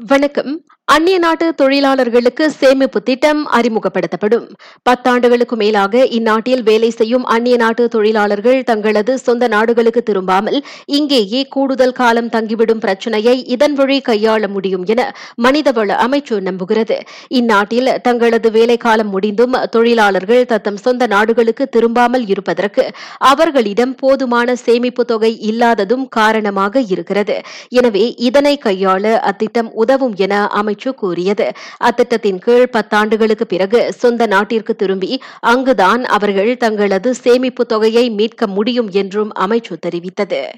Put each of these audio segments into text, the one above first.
வணக்கம். அந்நிய நாட்டு தொழிலாளர்களுக்கு சேமிப்பு திட்டம் அறிமுகப்படுத்தப்படும். பத்தாண்டுகளுக்கு மேலாக இந்நாட்டில் வேலை செய்யும் அந்நிய நாட்டு தொழிலாளர்கள் தங்களது சொந்த நாடுகளுக்கு திரும்பாமல் இங்கேயே கூடுதல் காலம் தங்கிவிடும் பிரச்சினையை இதன் வழி கையாள முடியும் என மனிதவள அமைச்சு நம்புகிறது. இந்நாட்டில் தங்களது வேலை காலம் முடிந்தும் தொழிலாளர்கள் தத்தம் சொந்த நாடுகளுக்கு திரும்பாமல் இருப்பதற்கு அவர்களிடம் போதுமான சேமிப்பு தொகை இல்லாததும் காரணமாக இருக்கிறது. எனவே இதனை கையாள அத்திட்டம் உதவும் என அமைச்சு கூறியது. அத்திட்டத்தின் கீழ் பத்தாண்டுகளுக்கு பிறகு சொந்த நாட்டிற்கு திரும்பி அங்குதான் அவர்கள் தங்களது சேமிப்பு தொகையை மீட்க முடியும் என்றும் அமைச்சு தெரிவித்தது.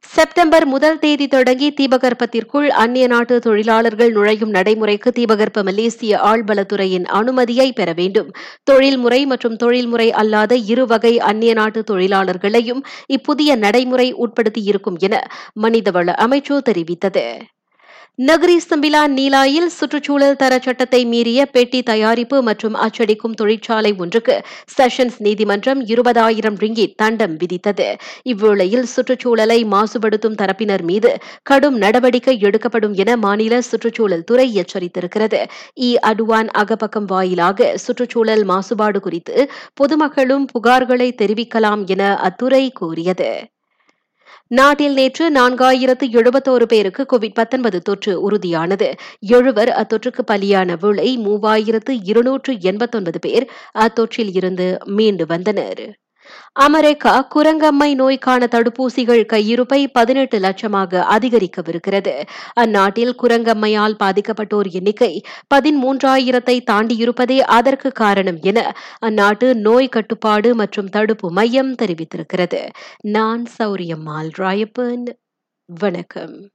செப்டம்பர் முதல் தேதி தொடங்கி தீபகற்பத்திற்குள் அந்நிய நாட்டு தொழிலாளர்கள் நுழையும் நடைமுறைக்கு தீபகற்ப மலேசிய ஆழ்பலத்துறையின் அனுமதியை பெற வேண்டும். தொழில்முறை மற்றும் தொழில்முறை அல்லாத இரு வகை அந்நிய நாட்டு தொழிலாளர்களையும் இப்புதிய நடைமுறை உட்படுத்தியிருக்கும் என மனிதவள அமைச்சு தெரிவித்தது. நகரி சிம்பிலா நீலாயில் சுற்றுச்சூழல் தர சட்டத்தை மீறிய பெட்டி தயாரிப்பு மற்றும் அச்சடிக்கும் தொழிற்சாலை ஒன்றுக்கு செஷன்ஸ் நீதிமன்றம் இருபதாயிரம் ரிங்கி தண்டம் விதித்தது. இவ்வேளையில் சுற்றுச்சூழலை மாசுபடுத்தும் தரப்பினர் மீது கடும் நடவடிக்கை எடுக்கப்படும் என மாநில சுற்றுச்சூழல் துறை எச்சரித்திருக்கிறது. இ. அடுவான் அகப்பக்கம் வாயிலாக சுற்றுச்சூழல் மாசுபாடு குறித்து பொதுமக்களும் புகார்களை தெரிவிக்கலாம் என அத்துறை கூறியது. நாட்டில் நேற்று நான்காயிரத்து எழுபத்தோரு பேருக்கு கோவிட் பத்தொன்பது தொற்று உறுதியானது. எழுவர் அத்தொற்றுக்கு பலியான வேளை மூவாயிரத்து இருநூற்று எண்பத்தொன்பது பேர் அத்தொற்றில் இருந்து மீண்டு வந்தனர். அமெரிக்கா குரங்கம்மை நோய்க்கான தடுப்பூசிகள் கையிருப்பை பதினெட்டு லட்சமாக அதிகரிக்கவிருக்கிறது. அந்நாட்டில் குரங்கம்மையால் பாதிக்கப்பட்டோர் எண்ணிக்கை பதிமூன்றாயிரத்தை தாண்டியிருப்பதே அதற்கு காரணம் என அந்நாட்டு நோய் கட்டுப்பாடு மற்றும் தடுப்பு மையம் தெரிவித்திருக்கிறது. நான் சௌரியம்மாள் ராயப்பன். வணக்கம்.